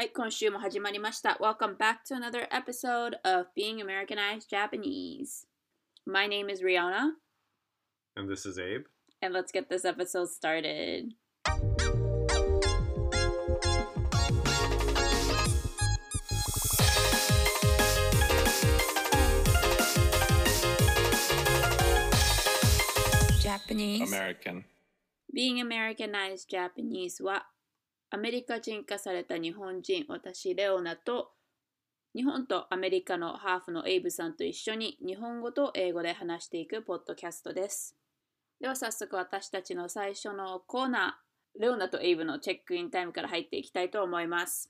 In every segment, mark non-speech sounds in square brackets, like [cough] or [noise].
はい、今週も始まりました。Welcome back to another episode of Being Americanized Japanese. My name is Leona. And this is Abe. And let's get this episode started. Japanese. American. Being Americanized Japanese What? アメリカ人化された日本人私レオナと日本とアメリカのハーフのエイブさんと一緒に日本語と英語で話していくポッドキャストです。では早速私たちの最初のコーナーレオナとエイブのチェックインタイムから入っていきたいと思います。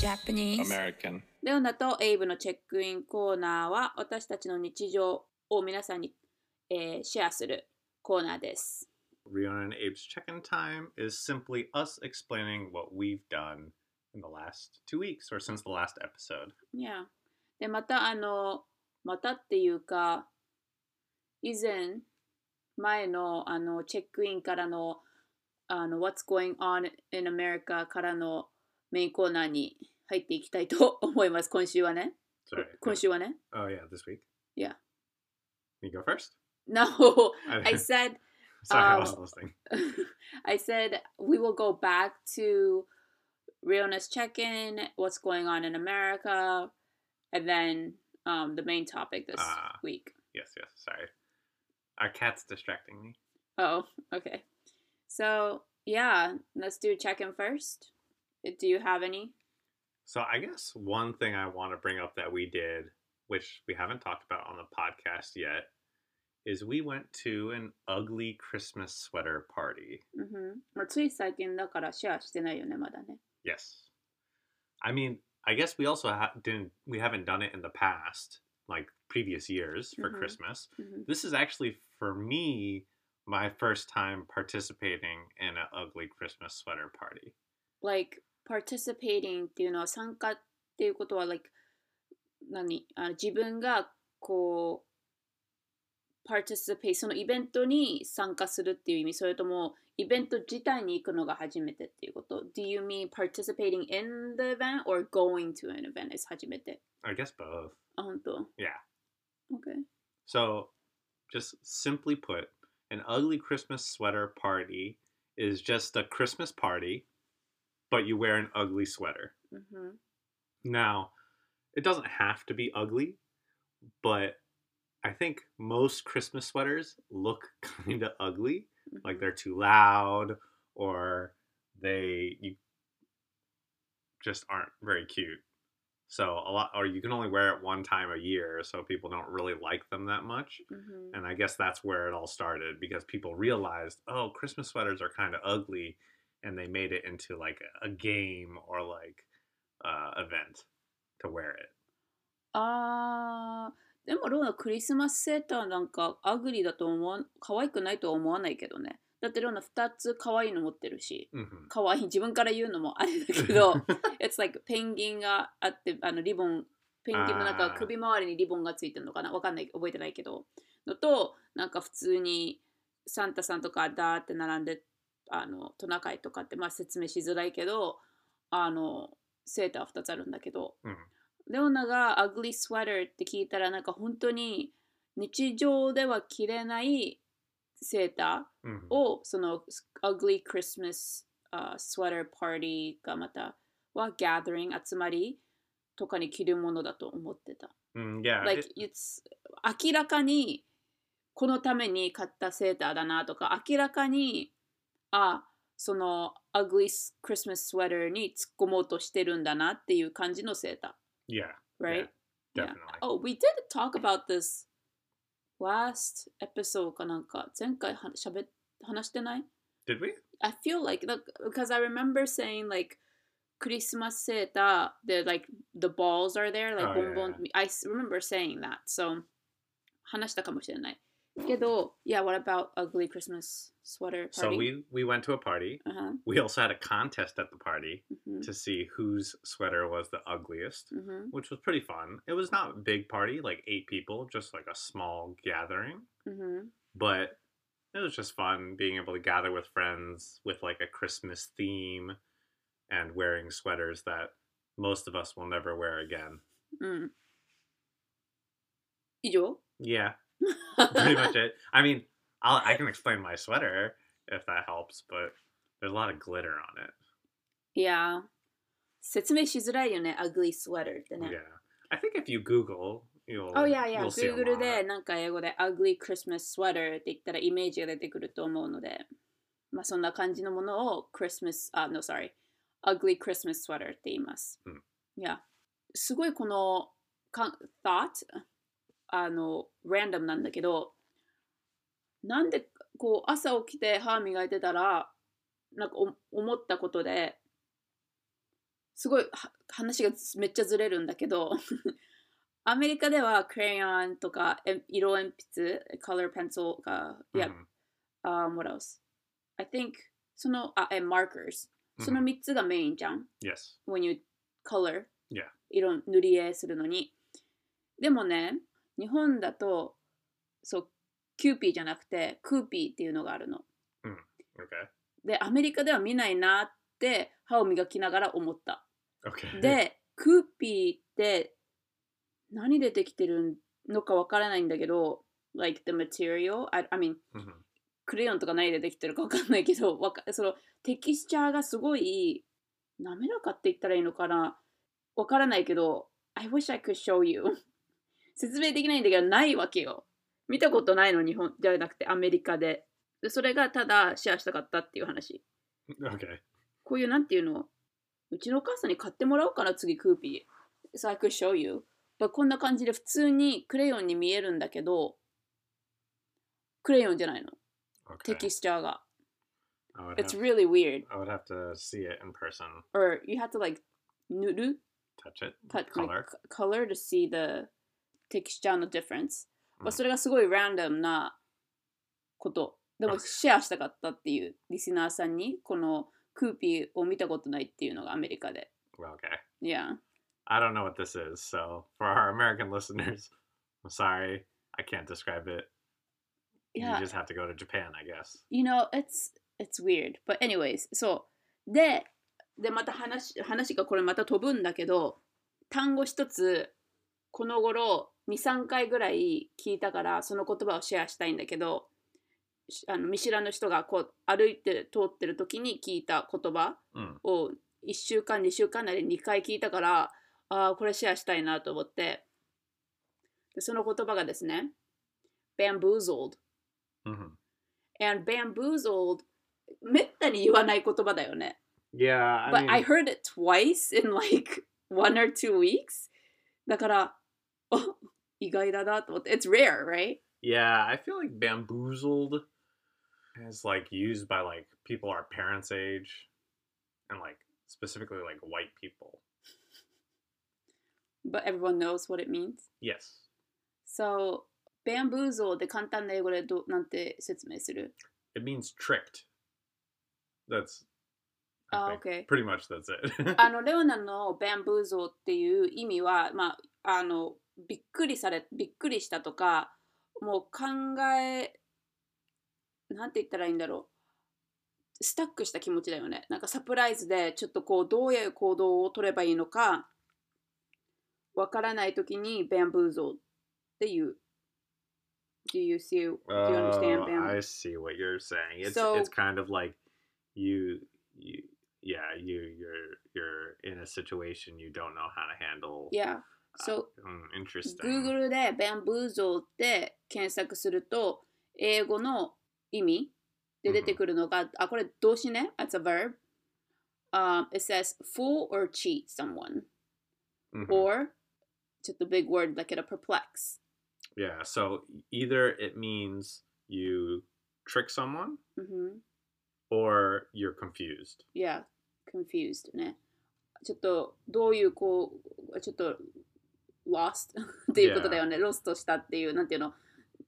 Japanese American. レオナとエイブのチェックインコーナーは私たちの日常を皆さんに、えーシェアするコーナーです。Leona and Abe's check-in time is simply us explaining what we've done in the last two weeks or since the last episode. Yeah. で、またあの、またっていうか、以前、前のあのチェックインからのあの What's going on in America からのメインコーナーに入っていきたいと思います。今週はね。Sorry. 今週はね。Oh yeah, this week. Yeah. You go first? No, [laughs] I said [laughs] Sorry, I um, wasn't listening. [laughs] I said we will go back to Riona's check-in, what's going on in America, and then um, the main topic this Ah. week. Yes, yes. Sorry. Our cat's distracting me. Oh, [laughs] okay. So yeah, let's do check-in first. Uh, Do you have any? So I guess one thing I want to bring up that we did, which we haven't talked about on the podcast yet, is we went to an ugly Christmas sweater party. うんふんまあ、つい最近だからシェアしてないよね、まだね。 Yes. I mean, I guess we also ha- didn't we haven't done it in the past, like previous years for Mhm. Christmas. うんふん This is actually for me my first time participating in an ugly Christmas sweater party. like participating っていうのは参加っていうことは like 何あの自分がこう participate そのイベントに参加するっていう意味それともイベント自体に行くのが初めてっていうこと Do you mean participating in the event or going to an event is 初めて I guess both. あ本当 Yeah. OK So, just simply put, an ugly Christmas sweater party is just a Christmas party, but you wear an ugly sweater. うんふん Now, it doesn't have to be ugly, but I think most Christmas sweaters look [laughs] kind of ugly, mm-hmm. like they're too loud or they you just aren't very cute. So a lot, or you can only wear it one time a year, so people don't really like them that much. Mm-hmm. And I guess that's where it all started because people realized, oh, Christmas sweaters are kind of ugly, and they made it into like a game or like uh, event to wear it. Uh でもローナクリスマスセーターなんかアグリーだと思わん可愛くないとは思わないけどね。だってローナ2つ可愛いの持ってるし hmm 可愛い自分から言うのもあれだけど [laughs] It's like ペンギンがあってあのリボンペンギンの中首周りにリボンがついてるのかな？わかんない覚えてないけど。のとなんか普通にサンタさんとかダーって並んであのトナカイとかってまあ説明しづらいけどあのセーター2つあるんだけど Mhm. レオナが ugly sweater って聞いたらなんか本当に日常では着れないセータ Mhm. ーをその ugly Christmas、uh, sweater party がまたは gathering 集まりとかに着るものだと思ってた。Mm, yeah. like it- it's 明らかにこのために買ったセーターだなとか明らかにあその ugly Christmas sweater に突っ込もうとしてるんだなっていう感じのセータ yeah. ー right? Yeah, Yeah. definitely. Oh, we did talk about this last episode かなんか前回はしゃべ話してない Did we? I feel like look because I remember saying like Christmas seta the like the balls are there like Oh, boom yeah, boom I s- remember saying that so 話したかもしれないけど yeah what about ugly Christmas sweater party? So we we went to a party. Uh-huh. We also had a contest at the party mm-hmm. to see whose sweater was the ugliest, mm-hmm. which was pretty fun. It was not a big party, like eight people, just like a small gathering. Mm-hmm. But it was just fun being able to gather with friends with like a Christmas theme and wearing sweaters that most of us will never wear again. Mm. Yeah. [laughs] Pretty much it. I mean, I'll, I can explain my sweater if that helps, but there's a lot of glitter on it. いやー、説明しづらいよね、ugly sweater ってね。 Yeah, I think if you Google, you'll. Oh yeah, yeah. you'll see a Google lot. でなんか英語で ugly Christmas sweater って言ったらイメージが出てくると思うので、まあそんな感じのものを Christmas、あ、no sorry, ugly Christmas sweater って言います。うんいや、すごいこのか thought あの random なんだけど、 なんでこう朝起きて歯磨いてたらなんかお思ったことですごいは話がめっちゃずれるんだけど [laughs] アメリカではクレヨンとかえ色鉛筆 color pencil がいや、Mhm. um, what else? I think そのあえ markers その Mhm. 3つがメインじゃん？Yes. when you color Yeah. 色塗り絵するのにでもね日本だとそうキューピーじゃなくてクーピーっていうのがあるの。Okay. でアメリカでは見ないなって歯を磨きながら思った。Okay. でクーピーって何でできてるのかわからないんだけど like the material? I, I mean Mhm. クレヨンとか何でできてるかわかんないけど [laughs] わかそのテキスチャーがすごい滑らかって言ったらいいのかな？わからないけど I wish I could show you [laughs] 説明できないんだけどないわけよ見たことないの日本じゃなくてアメリカででそれがただシェアしたかったっていう話 Okay. こういうなんていうのうちのお母さんに買ってもらおうかな次クーピー So I could show you But こんな感じで普通にクレヨンに見えるんだけどクレヨンじゃないの Okay. テキスチャーが I would, It's have, really weird I would have to see it in person. or you have to like 塗る Touch it. touch Color. color to see the texture の difference、まあ、うんそれがすごい random なことでも.シェアしたかったっていうリスナーさんにこのクーピーを見たことないっていうのがアメリカで okay. Yeah I don't know what this is, so for our American listeners, I'm sorry. I can't describe it. Yeah You just have to go to Japan, I guess. you know it's it's weird but anyways そうででまた話話がこれまた飛ぶんだけど単語一つこの頃23回ぐらい聞いたからその言葉をシェアしたいんだけどしあの見知らぬ人がこう歩いて通ってる時に聞いた言葉 Mm. を1週間2週間なり2回聞いたからああこれシェアしたいなと思ってでその言葉がですね bamboozled hmm and bamboozled めったに言わない言葉だよね。Yeah, I But mean, I heard it twice in like one or two weeks. だから、お意外だなと思って。It's rare, right? yeah, I feel like bamboozled is like used by like people our parents' age, and like specifically like white people. But everyone knows what it means. Yes. So, bamboozled で簡単な英語でどなんて説明する It means tricked. That's. I あ、 think. OK。 Pretty much that's it. [laughs] あの、レオナの bamboozle っていう意味は、まあ、あの、 びっくりされ、びっくりしたとか、もう考え、なんて言ったらいいんだろう。スタックした気持ちだよね。なんかサプライズで、ちょっとこう、どういう行動を取ればいいのか、わからないときに bamboozle っていう。Do you see, do you understand Oh, bam? I see what you're saying. It's So- it's kind of like you you yeah you you're you're in a situation you don't know how to handle. Yeah. So, Mm, interesting. Google で bamboozle って検索すると英語の意味で出てくるのが、あ、これ動詞ね。It's a verb. Um, it says fool or cheat someone. Mhm. Or ちょっと big word だけど perplex. Yeah. So either it means you trick someone うんふん or you're confused. Yeah, confused ね。ちょっとどういうこう、ちょっと lost っていうことだよね。lost したっていう、なんていうの、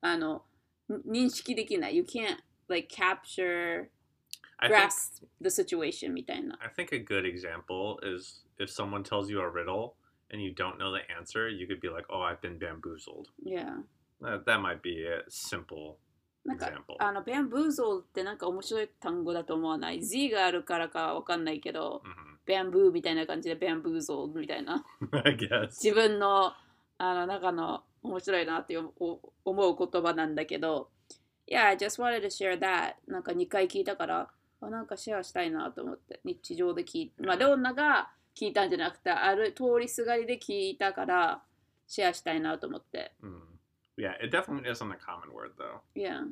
あの、認識できない。You can't like capture, I think grasp the situation みたいな。I think a good example is if someone tells you a riddle and you don't know the answer, you could be like, "Oh, I've been bamboozled." Yeah. That, that might be a simple なんか.あの、bamboozle ってなんか面白い単語だと思わない。Z があるからかわかんないけど、Mhm. bamboo みたいな感じで bamboozled みたいな. [laughs] 自分のあの中の面白いなって思う思う言葉なんだけど Yeah, I just wanted to share that なんか2回聞いたからあなんかシェアしたいなと思って日常で聞いてまあレオナが聞いたんじゃなくてある通りすがりで聞いたからシェアしたいなと思って Mm. Yeah, it definitely isn't a common word though. Yeah,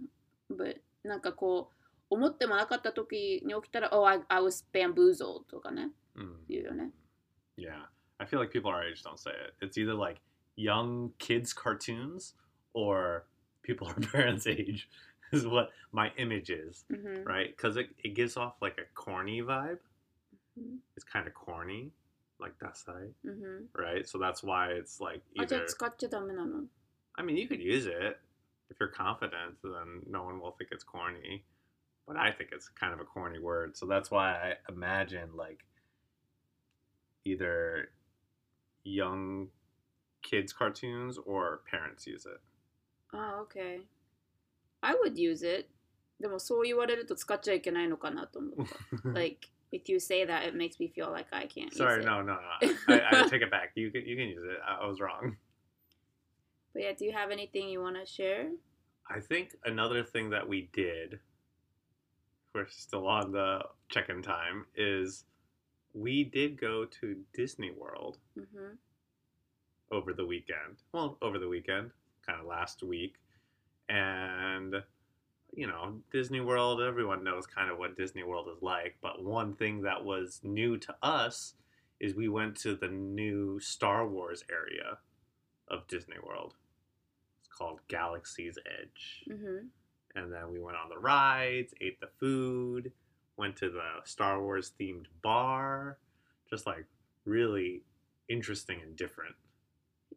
but なんかこう思ってもなかった時に起きたら Oh, I, I was bamboozled とかね Mm. You don't know? Yeah. I feel like people our age don't say it. It's either like young kids' cartoons or people our [laughs] parents' age is what my image is, mm-hmm. right? Because it, it gives off like a corny vibe. Mm-hmm. It's kind of corny, like that's right, mm-hmm. right? So that's why it's like either. I mean, you could use it if you're confident, then no one will think it's corny. But I think it's kind of a corny word, so that's why I imagine like either young kids cartoons or parents use it. ああ、OK。I would use it. でもそう言われると使っちゃいけないのかなと思った。like, [laughs] if you say that, it makes me feel like I can't Sorry, use it. no, no, no. I, [laughs] I take it back. You can you can use it. I, I was wrong. But yeah, do you have anything you want to share? I think another thing that we did, we're still on the check-in time, is we did go to Disney World mm-hmm. over the weekend. Well, over the weekend, kind of last week. And, you know, Disney World, everyone knows kind of what Disney World is like. But one thing that was new to us is we went to the new Star Wars area of Disney World. It's called Galaxy's Edge. Mm-hmm. And then we went on the rides, ate the food went to the Star Wars themed bar. Just like really interesting and different.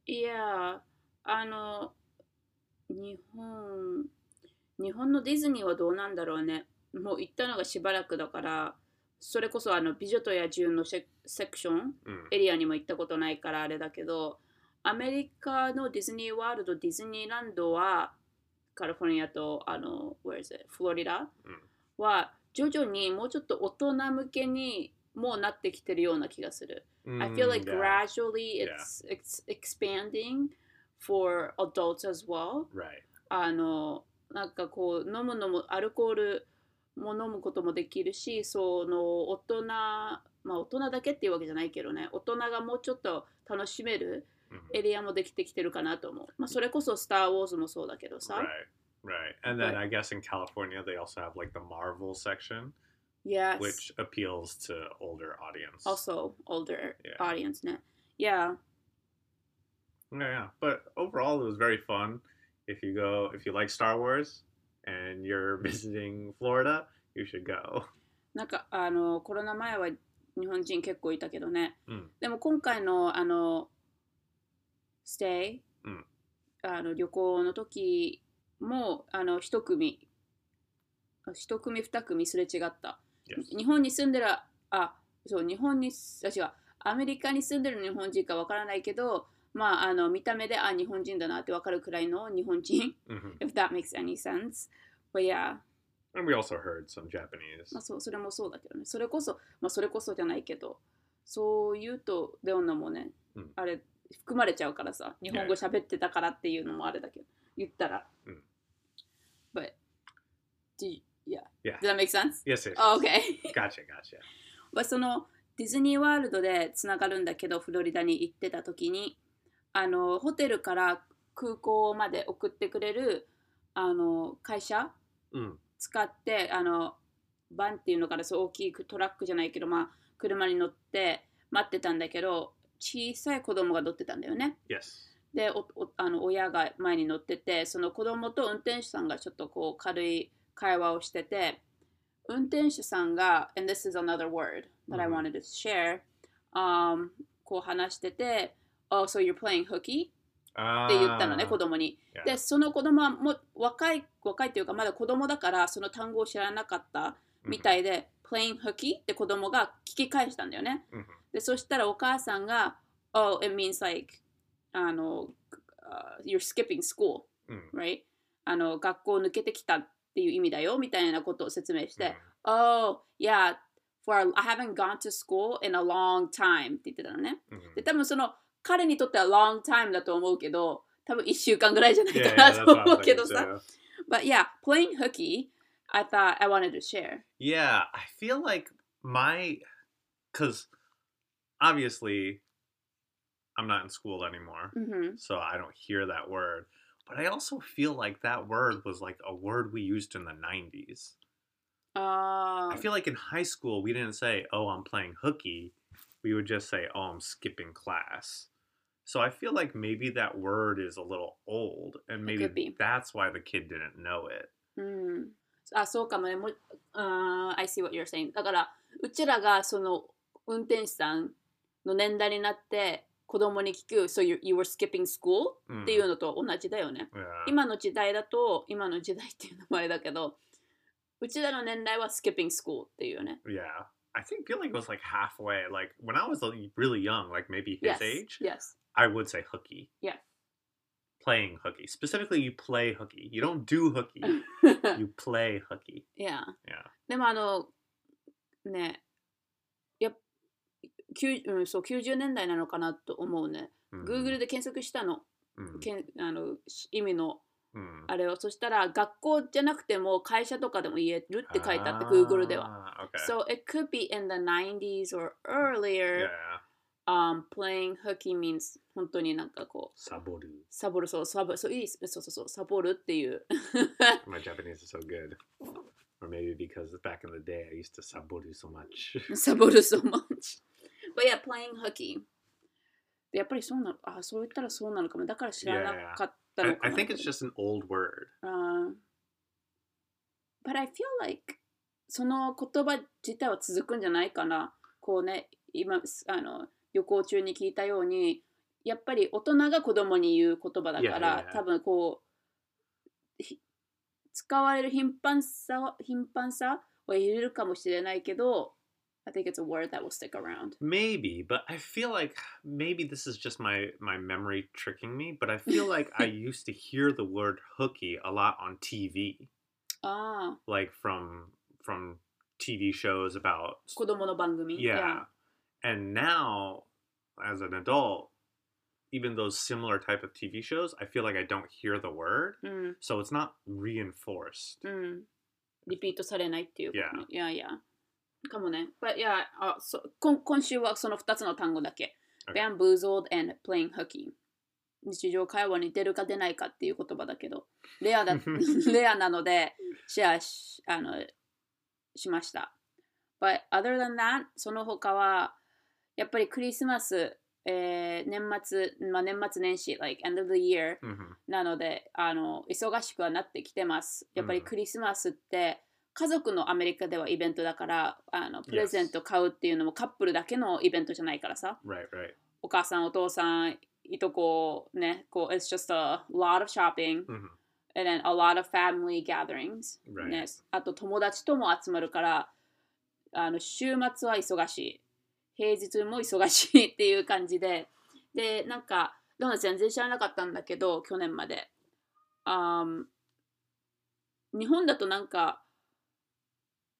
いや、あの、日本、日本のディズニーはどうなんだろうね。もう行ったのがしばらくだから、それこそあの美女と野獣のセセクション Mm. エリアにも行ったことないからあれだけど、アメリカのディズニーワールド、ディズニーランドは、カリフォルニアと、あの、where is it? フロリダうんは、徐々にもうちょっと大人向けにもうなってきてるような気がする。I feel like Mm, yeah, gradually Yeah. it's, it's expanding for adults as well. Right. あの、なんかこう、飲むのも、アルコールも飲むこともできるし、その大人、まあ大人だけっていうわけじゃないけどね、大人がもうちょっと楽しめる Mhm. エリアもできてきてるかなと思う。まあそれこそスター・ウォーズもそうだけどさ。Right. Right. And then Right. I guess in California they also have like the Marvel section, Yes. which appeals to older audience. Also older Yeah. audience ね。Yeah. Yeah, yeah. But overall it was very fun. If you go if you like Star Wars and you're [laughs] visiting Florida, you should go. なんかあのコロナ前は日本人結構いたけどね、うんでも今回のあのステイ、うんあの旅行の時 もあの一組。あ一組二組すれ違った、Yes. 日本に住んでるあそう日本にあ違う。アメリカに住んでる日本人かわからないけどまああの見た目であ日本人だなってわかるくらいの日本人。Hmm if that makes any sense. But yeah. And we also heard some Japanese. まあ、そうそれもそうだけどね。それこそ、まあ、それこそじゃないけど、そう言うと、レオナもね、うんあれ、含まれちゃうからさ、日本語喋ってたからっていうのもあれだけど、言ったら。うん But, do you, yeah. Yeah. Does that make sense? Yes, yes. Oh, okay. [laughs] Gotcha, gotcha. まあそのディズニーワールドでつながるんだけどフロリダに行ってた時にあのホテルから空港まで送ってくれるあの会社 Mm. 使ってあのバンっていうのからそう大きいトラックじゃないけど、まあ、車に乗って待ってたんだけど小さい子供が乗ってたんだよね。Yes. であの親が前に乗っててその子供と運転手さんがちょっとこう軽い会話をしてて運転手さんが and this is another word that I うん wanted to share、um, こう話してて Oh, so you're playing hooky? って言ったのね、Ah, 子供に。で、その子供はもう若い、若いっていうかまだ子供だからその単語を知らなかったみ Mhm. たいで、playing hooky って子供が聞き返したんだよね。Mhm. で、そしたらお母さんが、Oh, it means like, あの、uh, you're skipping school, Mm. right? あの、学校を抜けてきたっていう意味だよみたいなことを説明して、 Mm. Oh, yeah, for a, I haven't gone to school in a long time って言ってたのね。Mhm. で、多分その彼にとっては long time だと思うけど、多分1週間ぐらいじゃない Yeah, か yeah, な that's と what 思 I'm うけ thinking どさ。 too. But yeah, playing hooky, I thought I wanted to share. Yeah, I feel like my because obviously I'm not in school anymore, うん、 so I don't hear that word. But I also feel like that word was like a word we used in the 90s. あ I feel like in high school we didn't say, "Oh, I'm playing hooky." We would just say, "Oh, I'm skipping class." So I feel like maybe that word is a little old, and maybe could be. that's why the kid didn't know it. うん、あそうかもねもうあー I see what you're saying だからうちらがその運転手さんの年代になって 子供に聞く So you, you were skipping school、Mm. っていうのと同じだよね Yeah. 今の時代だと今の時代っていうのもあれだけどうちらの年代は skipping school っていうよね Yeah. I think feel like it was like halfway. Like when I was really young, like maybe his Yes age, yes I would say hooky. Yeah. Playing hooky. Specifically, you play hooky. You don't do hooky. you play hooky. いや Yeah. でもあのねううん、そう90年代なのかなと思うね Mm, Google で検索したの mm, けんあのし意味の mm. あれをそしたら学校じゃなくても会社とかでも言えるって書いてあって Google では。Ah. So it could be in the 90s or earlier、yeah. um, playing hooky means 本当になんかこう Saboru. サボるそうサボそういいそうそうそうサボるっていう My Japanese is so good. Or maybe because back in the day I used to saboru so much. サボる so much but yeah playing hooky でやっぱりそうなのあそう言ったらそうなのかもだから知らなかったの I, か I な think it's just an old word. Uh, but I feel like その言葉自体は続くんじゃないかな。こうね、今、あの、旅行中に聞いたように、やっぱり大人が子供に言う言葉だか Yeah, ら yeah, yeah. 多分こう、ひ使われる頻繁さは、頻繁さは入れるかもしれないけど、I think it's a word that will stick around. Maybe, but I feel like maybe this is just my my memory tricking me, but I feel like I used [laughs] to hear the word hooky a lot on TV, ああ、 like from from TV shows about 子供の番組。 yeah. And now as an adult, even those similar type of TV shows, I feel like I don't hear the word, うん。 so it's not reinforced. うん。リピートされないっていうことね。 Yeah. かもね。But yeah, あそ今今週はその2つの単語だけ。Okay. bamboozled and playing hooky。日常会話に出るか出ないかっていう言葉だけど、レアだ [laughs] レアなのでシェアしあのしました。But other than that, その他はやっぱりクリスマス、えー年末、まあ、年末年始、like end of the year、hmm なのであの忙しくはなってきてます。やっぱりうんクリスマスって家族のアメリカではイベントだからあのプレゼント買うっていうのもカップルだけのイベントじゃないからさ。Right, right. お母さんお父さんいとこねこう It's just a lot of shopping hmm and then a lot of family gatherings、Right. ね、あと友達とも集まるからあの週末は忙しい。平日も忙しいっていう感じで。でなんかどうな全然知らなかったんだけど去年まで。あー日本だとなんか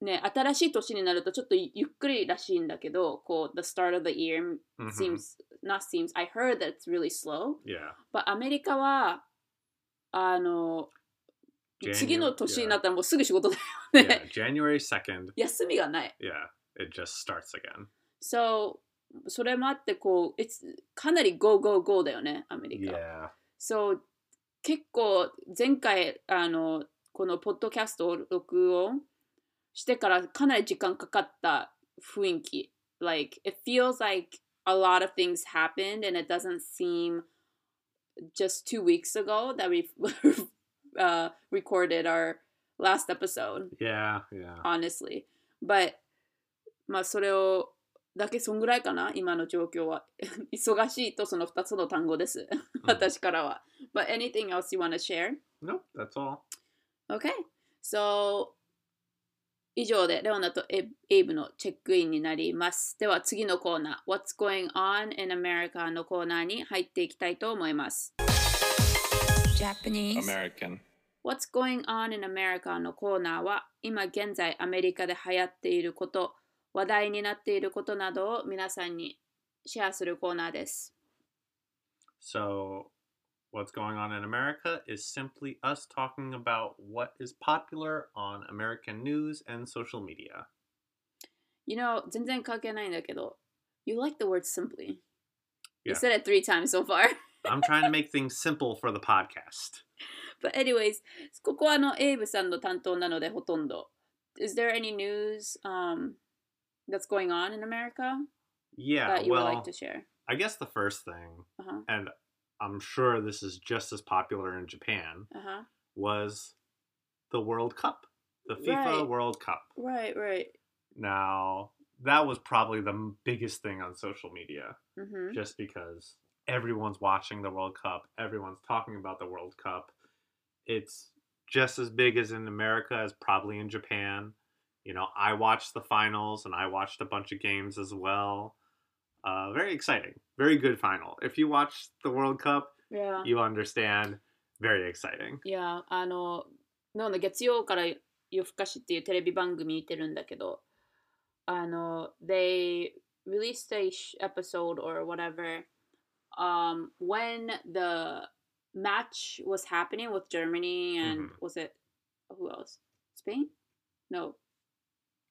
ね新しい年になるとちょっとゆっくりらしいんだけどこう the start of the year hmm seems not seems I heard that it's really slow Yeah. but アメリカはあの Janu- 次の年にな yeah. ったらもうすぐ仕事だよ yeah, ね。January 2nd. 休みがない。Yeah, it just starts again. So それもあってこう it's かなり go go go だよねアメリカ。Yeah. So 結構前回あのこのポッドキャストを録音してからかなり時間かかった雰囲気。Like it feels like a lot of things happened and it doesn't seem just two weeks ago that we uh, recorded our last episode. Yeah, yeah. honestly. But まあそれをだけそんぐらいかな今の状況は。忙しいとその2つの単語です。Mm. 私からは。But anything else you want to share? Nope, that's all. Okay. So 以上でレオナとエエイブのチェックインになります。では次のコーナー What's Going On in America のコーナーに入っていきたいと思います。Japanese American. What's Going On in America のコーナーは今現在アメリカで流行っていること話題になっていることなどを皆さんにシェアするコーナーです。So, what's going on in America is simply us talking about what is popular on American news and social media. You know, 全然関係ないんだけど、You like the word simply. You Yeah. said it three times so far. [laughs] I'm trying to make things simple for the podcast. But anyways, ここはあのエイブさんの担当なのでほとんど。Is there any news um, that's going on in America Yeah, that you well, would like to share? I guess the first thing, Uh-huh. and I'm sure this is just as popular in Japan, Uh-huh. was the World Cup, the FIFA Right. World Cup. Right, right. Now, that was probably the biggest thing on social media, Mm-hmm. just because everyone's watching the World Cup, everyone's talking about the World Cup. It's just as big as in America as probably in Japan. You know, I watched the finals and I watched a bunch of games as well. Uh, very exciting. Very good final. If you watch the World Cup, Yeah. you understand. Very exciting. いや、あの、のの月曜から夜更かしっていうテレビ番組見てるんだけど、あの、they released a sh- episode or whatever um, when the match was happening with Germany and Mhm. was it who else? Spain? No.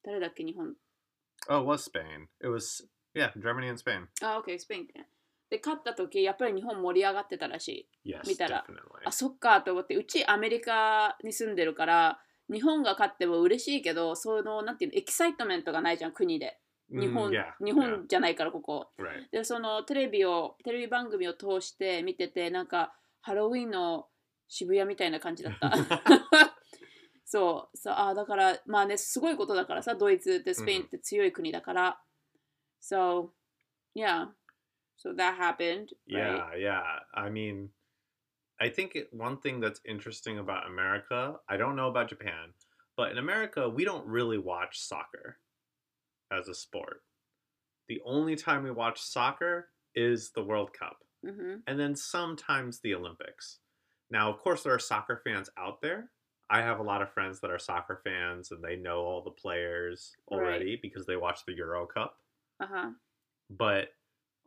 誰だっけ日本 Oh, it was Spain. It was, yeah, Germany and Spain. あ、OK、スペインね。で、勝った時、やっぱり日本盛り上がってたらしい。Yes, 見たら definitely. あそっかと思ってうちアメリカに住んでるから日本が勝っても嬉しいけどそのなんていうのエキサイトメントがないじゃん国で日 Mm, 本、yeah, 日本じゃないからここ right. でそのテレビをテレビ番組を通して見ててなんかハロウィンの渋谷みたいな感じだった [laughs] そうそうあだからまあねすごいことだからさドイツってスペインって強い国だから、So, yeah. So that happened. Right? Yeah, yeah. I mean, I think one thing that's interesting about America, I don't know about Japan, but in America, we don't really watch soccer as a sport. The only time we watch soccer is the World Cup, mm-hmm. and then sometimes the Olympics. Now, of course, there are soccer fans out there. I have a lot of friends that are soccer fans and they know all the players already right. because they watch the Euro Cup. Uh-huh. But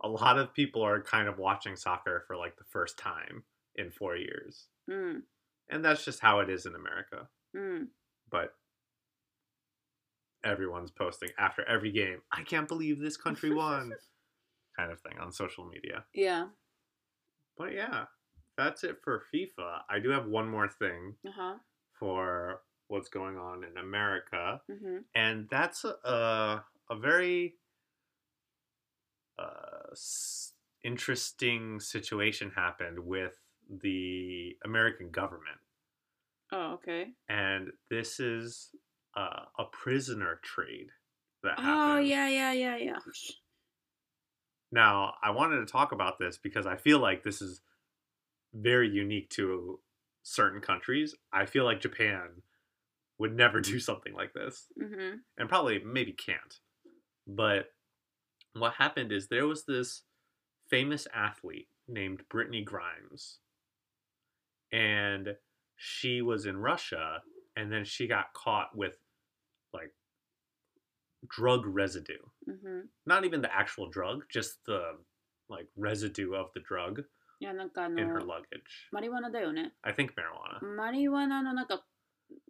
a lot of people are kind of watching soccer for like the first time in four years. Mm. And that's just how it is in America. Mm. But everyone's posting after every game, I can't believe this country won, [laughs] kind of thing on social media. Yeah. But yeah, that's it for FIFA. I do have one more thing uh-huh. for what's going on in America. Mm-hmm. And that's a, a very uh, interesting situation happened with the American government. Oh, okay. And this is uh, a prisoner trade that oh, happened. Oh, yeah, yeah, yeah, yeah. Now, I wanted to talk about this because I feel like this is very unique to certain countries. I feel like Japan would never [laughs] do something like this. Mm-hmm. And probably maybe can't. But what happened is there was this famous athlete named Brittney Griner, and she was in Russia, and then she got caught with like drug residue. Mm-hmm. Not even the actual drug, just the like residue of the drug. いやなんかあの in her luggage. マリワナだよね。I think marijuana. マリワナのなんか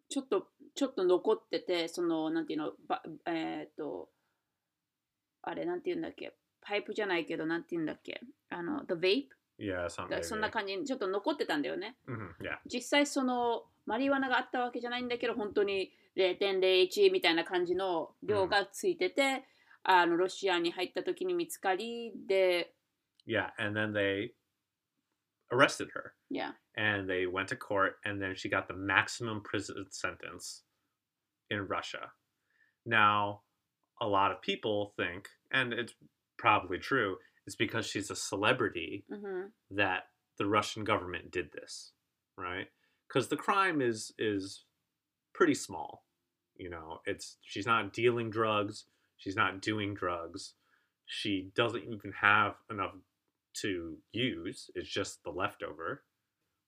ちょっとちょっと残っててそのなんていうのばえっ、ー、とあれ、なんていうんだっけ、パイプじゃないけど、なんていうんだっけ、あの、The Vape? Yeah. そんな感じにちょっと残ってたんだよね。hmm yeah. 実際そのマリワナがあったわけじゃないんだけど本当に0.01みたいな感じの量がついてて、あのロシアに入った時に見つかりで Yeah, and then they arrested her. いや and they went to court and then she got the maximum prison sentence in Russia. Now, a lot of people think, and it's probably true, is because she's a celebrity mm-hmm. that the Russian government did this, right? Because the crime is is pretty small. You know, it's she's not dealing drugs, she's not doing drugs, she doesn't even have enough to use. It's just the leftover,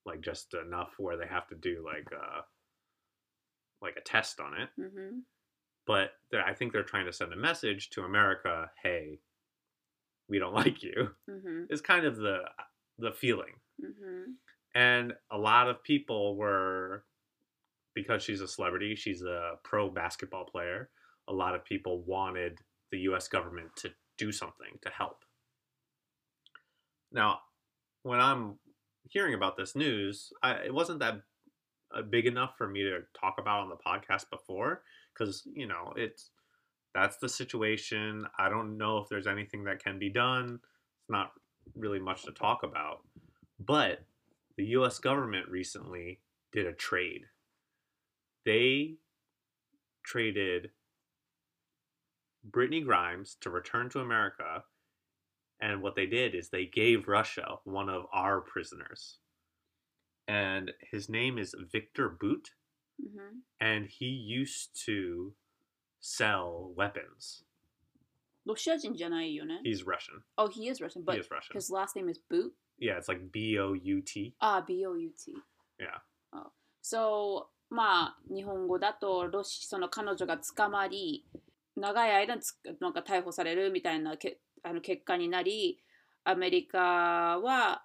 like just enough where they have to do like a like a test on it. Mm-hmm. But I think they're trying to send a message to America: Hey, we don't [laughs] like you. Mm-hmm. Is kind of the the feeling. Mm-hmm. And a lot of people were, because she's a celebrity, she's a pro basketball player. A lot of people wanted the U.S. government to do something to help. Now, when I'm hearing about this news, I, it wasn't that uh, big enough for me to talk about on the podcast before because, you know, it's that's the situation. I don't know if there's anything that can be done. It's not really much to talk about. But the US government recently did a trade. They traded Brittney Griner to return to America. And what they did is they gave Russia one of our prisoners. And his name is Viktor Bout. うんふん And he used to sell weapons. ロシア人じゃないよね。He's Russian. Oh, he is Russian, he but is Russian. his last name is Boot. Yeah, it's like B O U T. あ、B-O-U-T。Yeah. あ So, まあ、日本語だとロシ、その彼女が捕まり、長い間つなんか逮捕されるみたいなけあの結果になり、アメリカは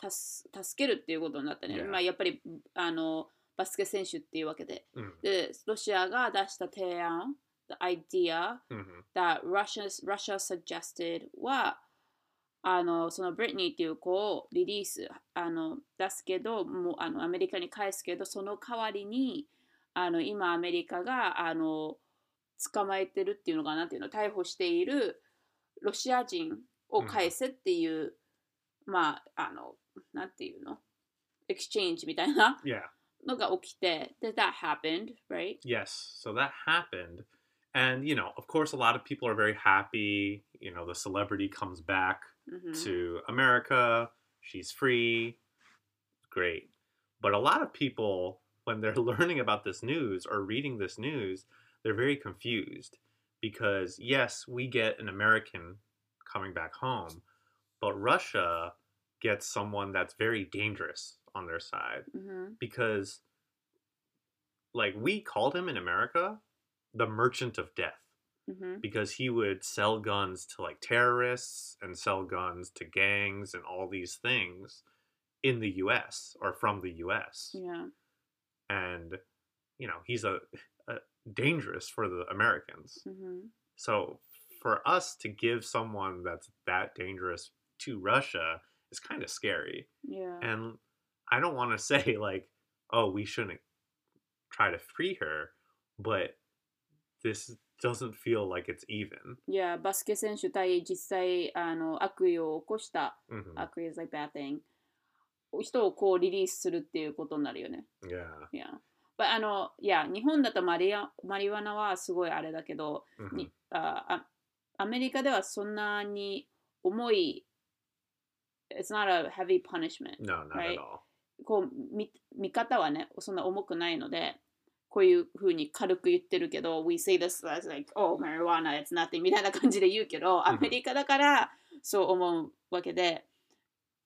助助けるっていうことになったね。Yeah. まあ、やっぱりあのバスケ選手っていうわけで。Mm, で、ロシアが出した提案、the idea mhm. that Russia, Russia suggested はあのそのブリトニーっていう子をリリースあの出すけどもうあのアメリカに返すけどその代わりにあの今アメリカがあの捕まえてるっていうのかなっていうの逮捕しているロシア人を返せっていう、まああのなんていうの？エクスチェンジみたいな Yeah. のが起きてで that happened right Yes. So that happened. And, you know, of course, a lot of people are very happy. You know, the celebrity comes back うんふん to America. She's free. Great. But a lot of people, when they're [laughs] learning about this news or reading this news, they're very confused because, yes, we get an American coming back home, but Russia gets someone that's very dangerous on their side mm-hmm. because like we called him in America the merchant of death mm-hmm. because he would sell guns to like terrorists and sell guns to gangs and all these things in the US or from the US. Yeah. And you know, he's a, a dangerous for the Americans. Mm-hmm. So for us to give someone that's that dangerous to Russia is kind of scary. Yeah. And I don't want to say [laughs] like, oh, we shouldn't try to free her, but this doesn't feel like it's even. いや、バスケ選手対実際あの悪意を起こした、 hmm 悪意 is like bad thing 人をこうリリースするっていうことになるよね。 Yeah. いや。But あの、いや、日本だとマリアマリワナはすごいあれだけど、 Mhm. にああアメリカではそんなに重い、It's not a heavy punishment. No, not Right. at all. こう見見方はね、そんな重くないので、こういうふうに軽く言ってるけど、We say this as like, oh, marijuana, it's nothing みたいな感じで言うけど、アメリカだからそう思うわけで、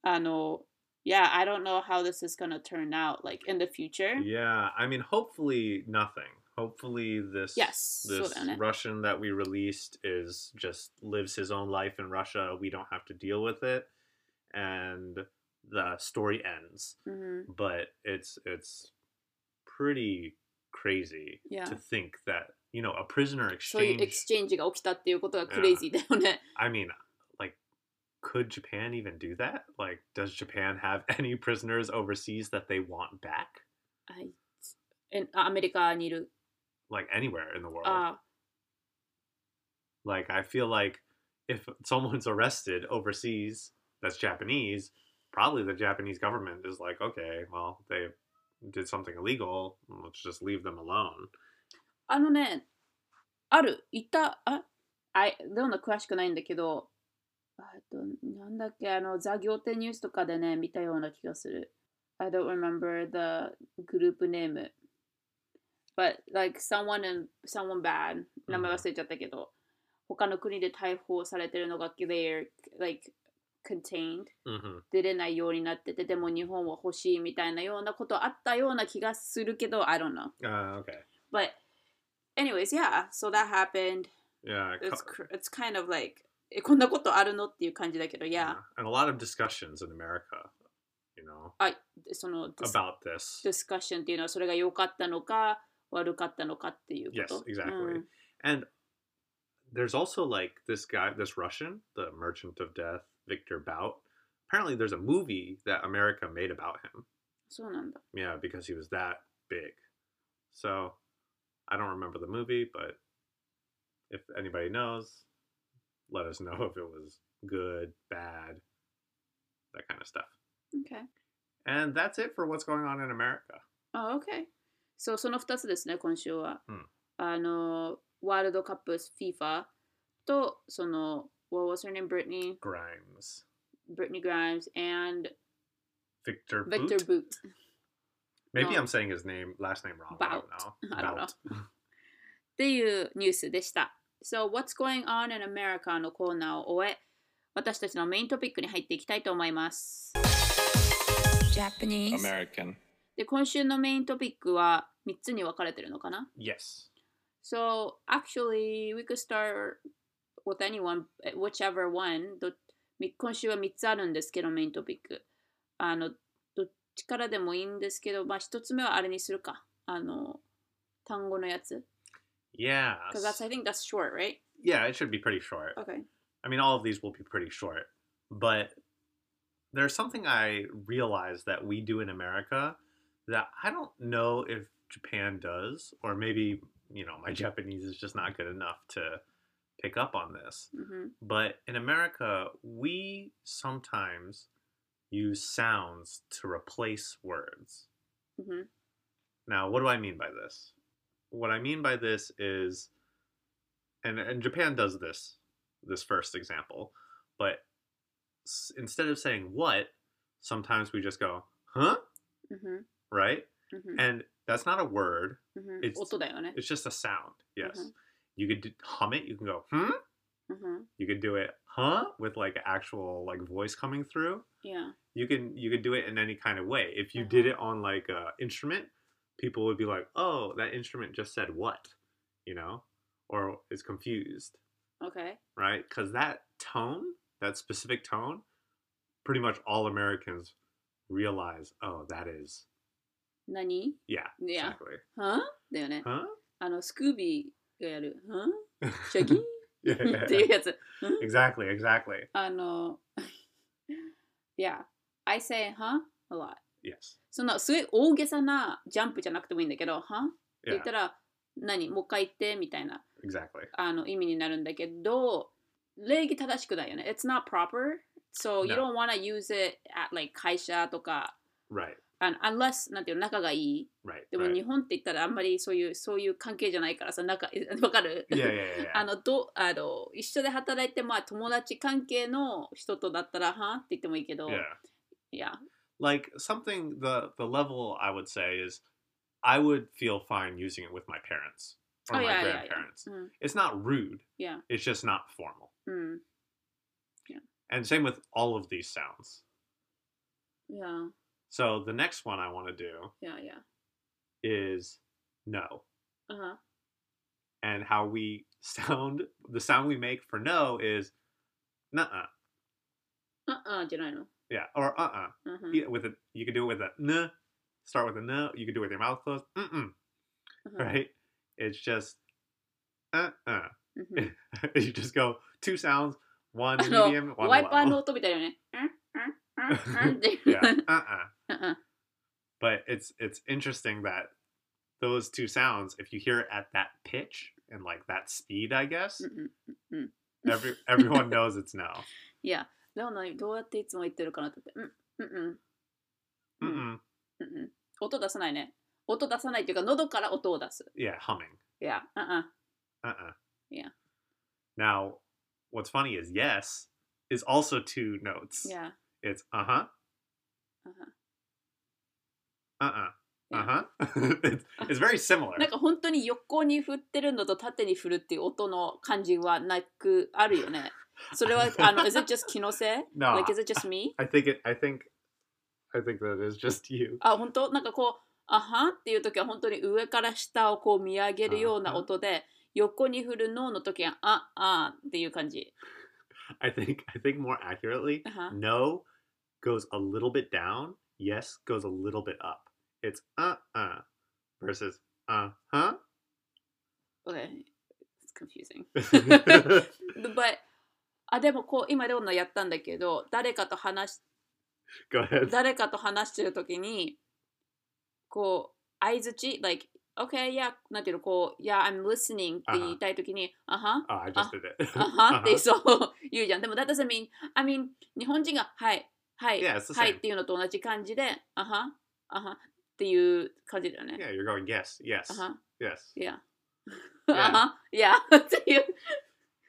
あの、Yeah, I don't know how this is gonna turn out like in the future. Yeah, I mean, hopefully nothing. Hopefully this Yes, this そうだよね。 Russian that we released is just lives his own life in Russia. We don't have to deal with it, and the story ends. Mm-hmm. But it's it's pretty crazy yeah. to think that you know a prisoner exchange. Yeah. [laughs] I mean, like, could Japan even do that? Like, does Japan have [laughs] any prisoners overseas that they want back? I, in America, like anywhere in the world. Uh, like I feel like if someone's arrested overseas that's Japanese, probably the Japanese government is like, okay, well, they did something illegal. Let's just leave them alone. あのね、ある、いた、あ、あい、どんな詳しくないんだけど、あえっと、なんだっけ、あの、ザ・行程ニュースとかでね、見たような気がする。I don't remember the group name. But, like, someone in, someone bad. 名前忘れちゃったけど、他の国で逮捕されてるのが、they're, like, contained. hmm 出れないようになってて、でも日本は欲しいみたいなようなことあったような気がするけど、I don't know. Uh, okay. But anyways, yeah, so that happened. Yeah. It's it's kind of like えこんなことあるのっていう感じだけど、yeah. And a lot of discussions in America, you know, その about this. discussion っていうのはそれが良かったのか悪かったのかっていうこと。Yes, exactly. うん And there's also like this guy, this Russian, the Merchant of Death, Viktor Bout. Apparently, there's a movie that America made about him yeah because he was that big. So, I don't remember the movie, but if anybody knows, let us know [laughs] if it was good, bad, that kind of stuff. Okay. And that's it for what's going on in America. Oh, okay. So, その2つですね、今週は。うん、あの、ワールドカップ FIFA と、その、What was her name? Brittany, Grimes. Brittany Grimes and Victor Boot. Victor Boot. Maybe. I'm saying his name, last name wrong. I don't know. I don't know. Bout. っていうニュースでした。So, What's Going On in America のコーナーを終え、私たちのメイントピックに入っていきたいと思います。Japanese. American. で、今週のメイントピックは3つに分かれてるのかな Yes. So, actually, we could start with anyone, whichever one. どみ今週は3つあるんですけど、メイントピック。あの、どっちからでもいいんですけど、まあ、1つ目はあれにするか。あの、単語のやつ。 Yeah. Because that's, I think that's short, right? Yeah, it should be pretty short. Okay. I mean, all of these will be pretty short, but there's something I realized that we do in America that I don't know if Japan does, or maybe, you know, my Japanese [laughs] is just not good enough to pick up on this. Mm-hmm. But in America, we sometimes use sounds to replace words. Mm-hmm. Now, what do I mean by this? What I mean by this is, and, and Japan does this, this first example, but s- instead of saying what, sometimes we just go, huh? Mm-hmm. Right? Mm-hmm. And that's not a word. Mm-hmm. It's, it's just a sound. Yes. Mm-hmm Mhm. You could d- hum it, you can go, hmm? うん、 You could do it, huh? With like actual like voice coming through. Yeah. You can you could do it in any kind of way. If you did it on like a instrument, people would be like, "Oh, that instrument just said what?" You know, or is confused, Okay. right? Cuz that tone, that specific tone, pretty much all Americans realize, "Oh, that is." 何 Yeah, Yeah. exactly. はだよね。 Huh? あの、スクービー がやる。はシャギー yeah, っていうやつ。exactly, exactly. あの、Yeah. I say, huh? A lot. Yes. その、すごい大げさなジャンプじゃなくてもいいんだけど、huh? って言ったら、何もう一回言ってみたいな exactly. あの意味になるんだけど、礼儀正しくないよね。It's not proper. So you don't want to use it at like 会社とか、Right. あの unless なんていうの仲がいい。Right. でも right. 日本って言ったらあんまりそういうそういう関係じゃないからさ、仲わかる Yeah, yeah, yeah. yeah. あのどあの一緒で働いて、まあ、友達関係の人とだったら、はって言ってもいいけど、yeah. いや、like something the the level I would say is I would feel fine using it with my parents or Oh, my yeah, yeah, yeah. grandparents. うん、It's not rude. Yeah. It's just not formal. うん、And same with all of these sounds. いや、So the next one I want to do いや、いや、 is no. あは And how we sound the sound we make for no is nuh-uh. ああじゃないの。 Yeah, or uh-uh. うんふん Yeah, with a you can do it with a n. Start with a n. You can do it with your mouth closed. Mm-mm. うんふん Right? It's just uh-uh. うんふん you just go two sounds, one あの medium, one ワイパーの low. 音みたいだよね。うんう んうんうんっていう yeah, uh-uh. うんうん But it's it's interesting that those two sounds, if you hear it at that pitch and like that speed, I guess, うんうんうん every [laughs] everyone knows it's no. いや、でも何どうやっていつも言ってるかなって言って。うんうんうん Mm-mm. うんうん音出さないね。音出さないっていうか、喉から音を出す。 Yeah, humming. いや、うんうん。 Uh-uh. Yeah. Now, what's funny is yes is also two notes. いや、 It's uh-huh, うんうん Uh-uh, uh-huh. it's, it's very similar. なんか本当に横に振ってるのと縦に振るっていう音の感じはなくあるよね。それは、あの、is it just 気のせい No, Like, is it just me? I think it I think I think that is just you. あ、本当なんかこう、あはっていう時は本当に上から下をこう見上げるような音で、横に振るノーの時はああっていう感じ。I think I think more accurately, あは no goes a little bit down, yes goes a little bit up. It's uh uh versus uh huh. Okay. It's confusing. But あでもこう今レオナやったんだけど誰かと話し.誰かと話してる時にこう相づち like okay yeah なんていうのこう yeah I'm listening って言いたい時にあは Oh. あはって Uh-huh. そう言うじゃんでも that doesn't mean I mean 日本人がはいはいはい.っていうのと同じ感じであはあはっていう感じだよね Yeah, you're going yes, yes, あは yes. yeah Yeah. yeah [laughs] っていう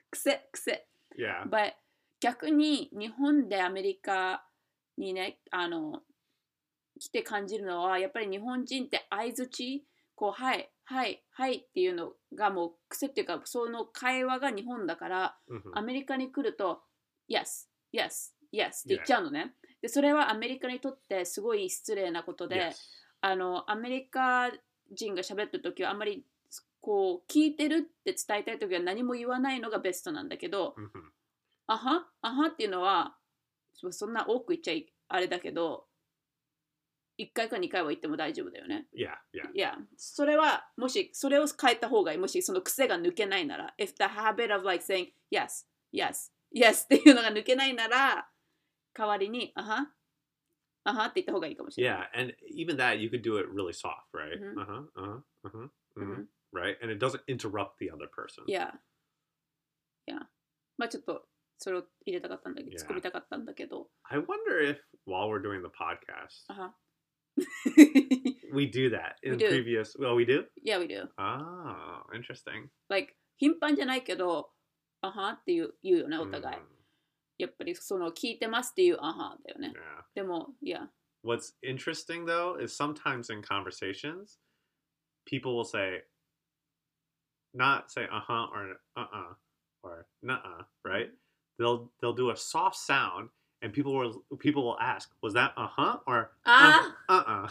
癖癖 Yeah. But 逆に日本でアメリカにねあの来て感じるのはやっぱり日本人って相づちこうはいはいはいっていうのがもう癖っていうかその会話が日本だから Mhm. アメリカに来ると Yes, Yes, Yes って言っちゃうのね。でそれはアメリカにとってすごい失礼なことで.あのアメリカ人が喋ってる時はあんまりこう聞いてるって伝えたい時は何も言わないのがベストなんだけど、Mhm. あは？あはっていうのはそそんな多く言っちゃいあれだけど1回か2回は言っても大丈夫だよね。Yeah, yeah. いや、それはもしそれを変えた方がいい。もしその癖が抜けないなら。If the habit of like saying yes, yes, yes っていうのが抜けないなら代わりにあは？あはって言った方がいいかもしれない。 Yeah, and even that you could do it really soft, right? Mhm. Uh huh. Uh huh. Uh huh. うん Right, and it doesn't interrupt the other person. いや。いや。まあちょっとそれを入れたかったんだけど、 Yeah. 突っ込みたかったんだけど。 I wonder if while we're doing the podcast, あは。 [laughs] we do that We in do. previous. Well, we do. yeah, we do. Oh, interesting. like 頻繁じゃないけど、あはっていう言うよね、お互い。 Mm, やっぱりその聞いてますっていうあはだよね。 yeah. でも、いや。 What's interesting though is sometimes in conversations, people will say, not say uh huh or uh uh or nuh uh, right? They'll they'll do a soft sound, and people will people will ask, was that uh huh or あ uh uh,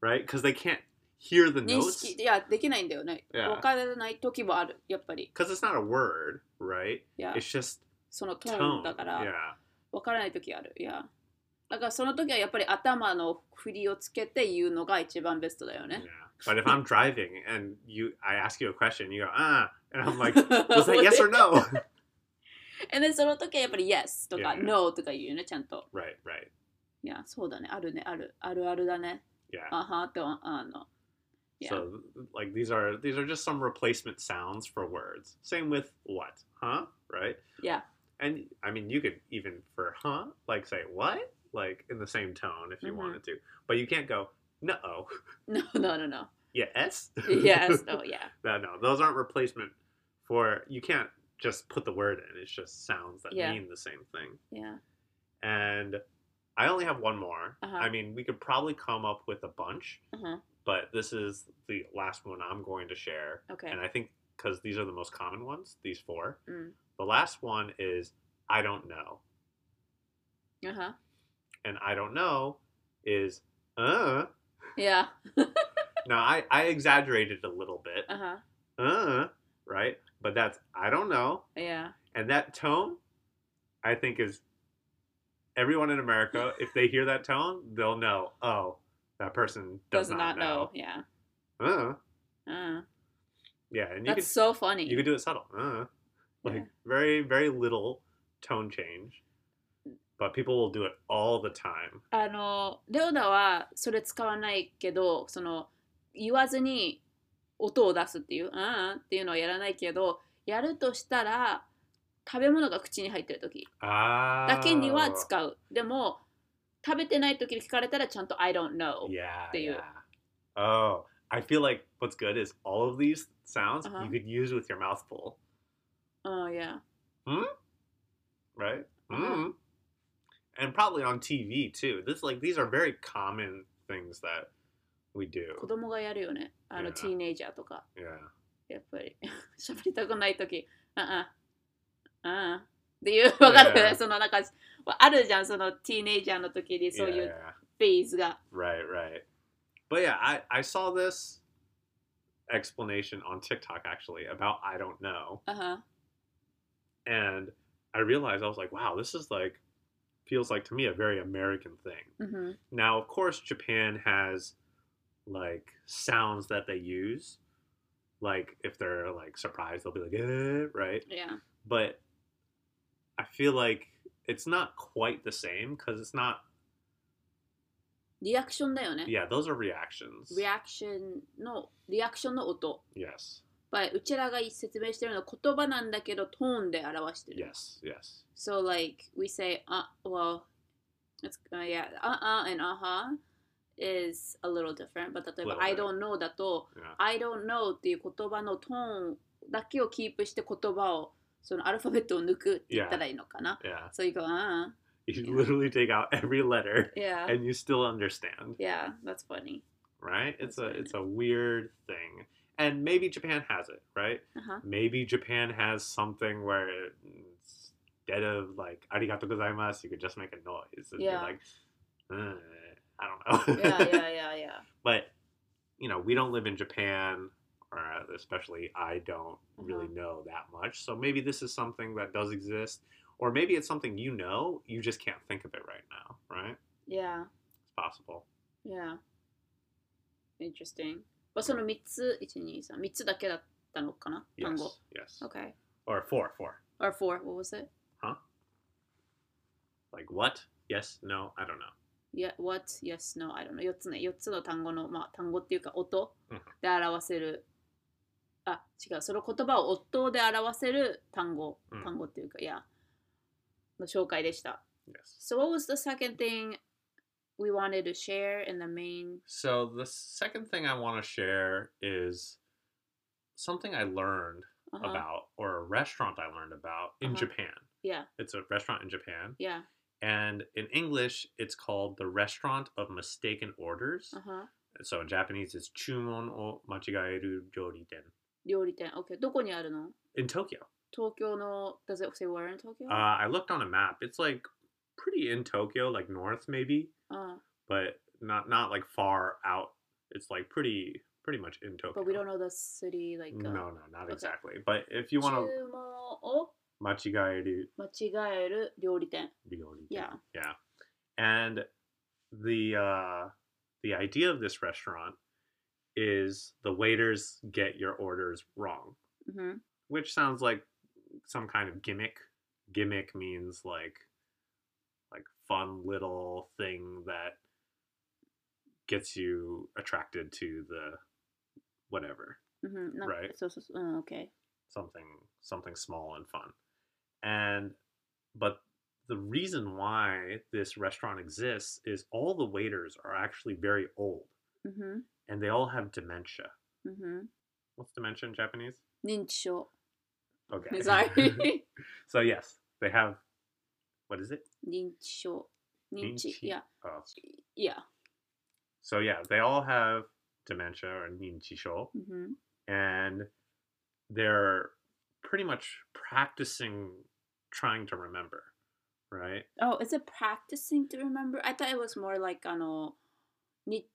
right? Because they can't hear the 認 notes 識いやできないんだよね。 Yeah. わからない時もある、やっぱり。 because it's not a word, right? いや It's just そのトー.ンだから、Yeah. わからない時ある。いや。だからその時はやっぱり頭の振りをつけて言うのが一番ベストだよ Yeah. ね。But if I'm driving and you, I ask you a question, you go ah, and I'm like, was that yes or no? えでその時はやっぱり Yes とか Yeah, yeah. No とか言うよね、ちゃんと。right, right. いや、そうだね。あるね、ある。あるあるだね。Yeah. あはとあの。So like these are these are just some replacement sounds for words. Same with what? Huh? Right? いや、and I mean, you could even for huh, like say what, like in the same tone if you mm-hmm. wanted to, but you can't go no. [laughs] No, no, no, no. Yes. yes. [laughs] No. Oh, yeah. no, no. Those aren't replacement for. You can't just put the word in. It's just sounds that yeah. mean the same thing. Yeah. And I only have one more. Uh-huh. I mean, we could probably come up with a bunch, uh-huh. but this is the last one I'm going to share. Okay. And I think because these are the most common ones, these four. Mm. The last one is I don't know. Uh huh. And I don't know is uh. Yeah. [laughs] now I I exaggerated a little bit. Uh huh. Uh right, but that's I don't know. Yeah. And that tone, I think is everyone in America. if they hear that tone, they'll know. Oh, that person does, does not, not know. know. Yeah. Uh. Uh. Yeah, and you that's could, so funny. You could do it subtle. Uh, Yeah. very very little tone change. But people will do it all the time. あの、レオナはそれ使わないけど、その、言わずに音を出すっていう、うんうんっていうのはやらないけど、やるとしたら、食べ物が口に入ってる時 Ah. だけには使う。でも、食べてない時に聞かれたらちゃんと I don't know。Yeah. っていう。yeah. Oh, I feel like what's good is all of these sounds Uh-huh. you could use with your mouth full, probably on TV too. This like these are very common things that we 子 do. 供がやるよね。あの、 Yeah. ティーネイジャーとか。 Yeah. やっぱり喋[laughs] りたくない時ああああっていうわかる、 Yeah. そ[laughs] のなんかあるじゃんそのティーネイジャーの時にそういう Yeah. フェーズが Right, right. But yeah, I, I saw this explanation on TikTok actually about I don't know. Uh huh. And I realized I was like, wow, this is like feels like to me a very American thing. Mm-hmm. Now, of course, Japan has like sounds that they use. Like if they're like surprised, they'll be like, eh, right? Yeah. But I feel like it's not quite the same because it's not. Reaction Yeah, those are reactions. Reaction no reaction no Yes. まあうちらが説明してるのは言葉なんだけど、トーンで表してる。yes, yes. So like we say, uh, well, it's uh, yeah, uh uh and uh huh is a little different. But 例えば I don't know だと Yeah. I don't know っていう言葉のトーンだけをキープして言葉をそのアルファベットを抜くって言ったらいいのかな。Yeah. So you go, uh, You Yeah. literally take out every letter yeah, and you still understand, yeah, that's funny. right? It's a That's it's a weird thing. And maybe Japan has it, right? Uh-huh. Maybe Japan has something where instead of like arigato gozaimasu, you could just make a noise and Yeah. be like, "Uh, I don't know. Yeah, yeah, [laughs] yeah, yeah. but you know, we don't live in Japan, or especially I don't really Uh-huh. know that much. So maybe this is something that does exist, or maybe it's something you know, you just can't think of it right now, right? Yeah, It's possible. yeah. Interesting. まあその3つ、1、2、3、3つだけだったのかな単 Yes, 語。yes, Okay. or four, four. Or four, what was it? Like what? Yes, no, I don't know. Yeah, what, yes, no, I don't know. 4つね。4つの単語の、まあ単語っていうか音うんで表せる。あ、違う。その言葉を音で表せる単語。うん単語っていうか、いや。の紹介でした。Yes. So what was the second thing we wanted to share in the main? So the second thing I want to share is something I learned Uh-huh. about, or a restaurant I learned about in Uh-huh. Japan. Yeah, It's a restaurant in Japan. yeah. And in English, it's called the Restaurant of Mistaken Orders. Uh-huh. So in Japanese, it's Chumon o Machigaeru Joriten. 料理店。OK。どこにあるの In Tokyo. 東京の、does it say where in Tokyo? Uh, I looked on a map. It's like pretty in Tokyo, like north maybe, あ but not not like far out. It's like pretty pretty much in Tokyo. But we don't know the city, like, uh, No, no, not okay. exactly. But if you want 注 to 文を machigaeru 間違える料理店。 ryori, Yeah. yeah, and the uh, the idea of this restaurant is the waiters get your orders wrong, うん。 which sounds like some kind of gimmick. Gimmick means like like fun little thing that gets you attracted to the whatever. Mm-hmm. No, right. So, so, uh, okay. Something something small and fun, and but the reason why this restaurant exists is all the waiters are actually very old, mm-hmm. and they all have dementia. Mm-hmm. What's dementia in Japanese? Ninsho. Okay. [laughs] Sorry. [laughs] so yes, they have what is it 認知症。認知。 Ninchi- いや。 oh. いや。 so yeah they all have dementia or ninchisho うん。 and they're pretty much practicing trying to remember right Oh, is it practicing to remember? I thought it was more like あの、に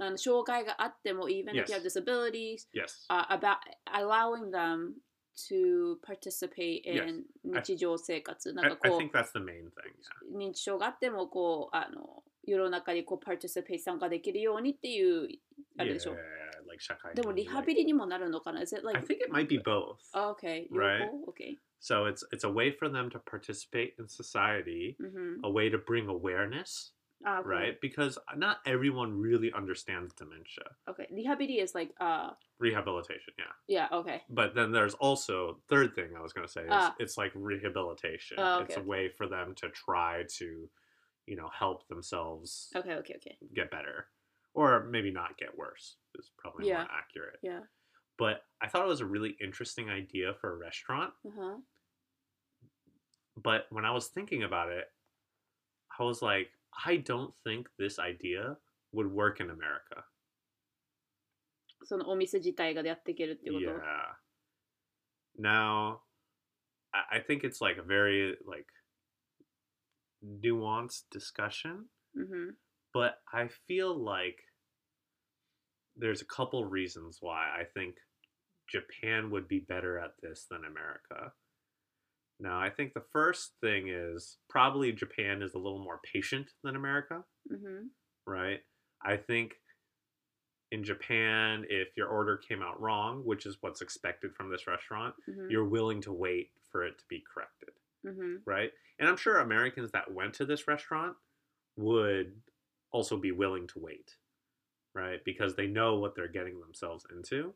あの障害があっても、even if you have Yes. disabilities, yes uh, about allowing them to participate in 日常生活。なん I, か I こう think、that's the main thing yeah. 認知症があっても、こう、あの、世の中にこう、participate 参加できるようにっていう、あれでしょ。Yeah, like shakai. でも、リハビリにもなるのかな ?Is it like... I think it might be both. Oh, okay. 両 Right. 方 ?Okay. So it's it's a way for them to participate in society, うん。a way to bring awareness, Ah, cool. right? Because not everyone really understands dementia. Okay, rehabiti is like uh rehabilitation, yeah. Yeah, okay. But then there's also third thing I was going to say is ah. it's like rehabilitation. Okay, it's a way for them to try to you know, help themselves. Okay, okay, okay. Get better or maybe not get worse is probably yeah. more accurate. Yeah. But I thought it was a really interesting idea for a restaurant. Uh-huh. But when I was thinking about it, I was like, I don't think this idea would work in America. そのお店自体がやっていけるっていうこと Yeah. Now, I I think it's like a very like nuanced discussion, うん。 but I feel like there's a couple reasons why I think Japan would be better at this than America. Now, I think the first thing is probably Japan is a little more patient than America, Mhm. right? I think in Japan, if your order came out wrong, which is what's expected from this restaurant, Mhm. you're willing to wait for it to be corrected, Mhm. right? And I'm sure Americans that went to this restaurant would also be willing to wait, right? Because they know what they're getting themselves into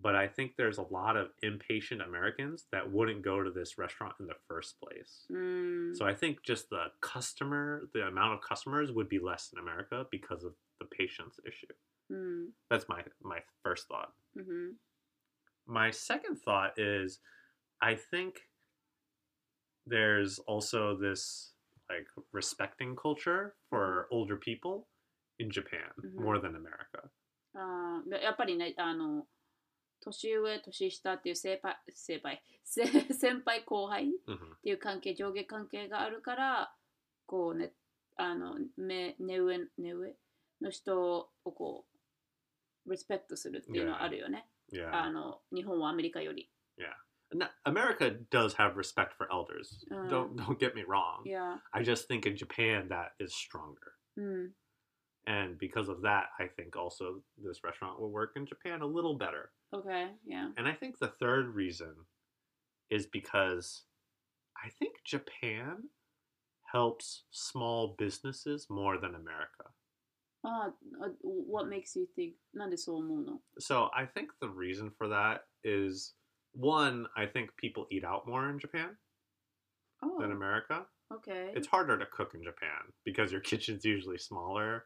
But I think there's a lot of impatient Americans that wouldn't go to this restaurant in the first place. うん。 So I think just the customer, the amount of customers would be less in America because of the patience issue. うん。 That's my my first thought. うん。 My second thought is I think there's also this like respecting culture for older people in Japan Mhm. more than America. あーでやっぱりね、あの、 年上、年下っていう先輩、先輩、せ先輩後輩っ hmm ていう関係、上下関係があるから、こうね、あの、目、目上、目上の人をこう、リスペクトするっていうのはあるよね。Yeah. あの、日本はアメリカより。No, America does have respect for elders. Uh. don't don't get me wrong. いや、I just think in Japan that is stronger. うん。and because of that, I think also this restaurant will work in Japan a little better. Okay, yeah. And I think the third reason is because I think Japan helps small businesses more than America. Uh, uh what makes you think? So I think the reason for that is one, I think people eat out more in Japan oh. than America. Okay. It's harder to cook in Japan because your kitchen's usually smaller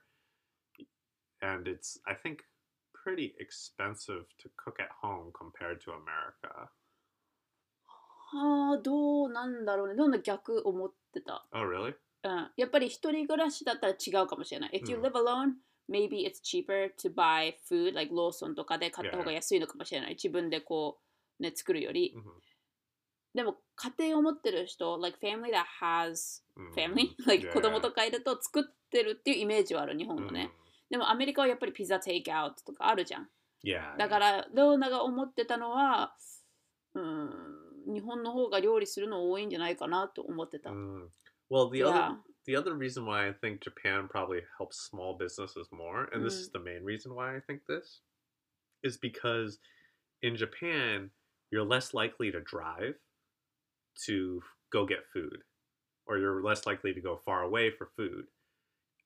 and it's I think pretty expensive to cook at home compared to America. はあ、どうなんだろうね。どんな逆思ってた。Oh, really? うん。やっぱり一人暮らしだったら違うかもしれない。If you うん live alone, maybe it's cheaper to buy food, like ローソンとかで買った方が安いのかもしれない。自分でこう、ね、作るより。Mhm. でも、家庭を持ってる人、like family that has Mm. family, like Yeah. 子供とかいると作ってるっていうイメージはある、日本のね。Mm. でもアメリカはやっぱりピザテイクアウトとかあるじゃん。 Yeah. だから、ローナが思ってたのは、うん、日本の方が料理するの多いんじゃないかなと思ってた。 Mm. Well, the Yeah. other the other reason why I think Japan probably helps small businesses more, and this Mm. is the main reason why I think this, is because in Japan you're less likely to drive to go get food, or you're less likely to go far away for food.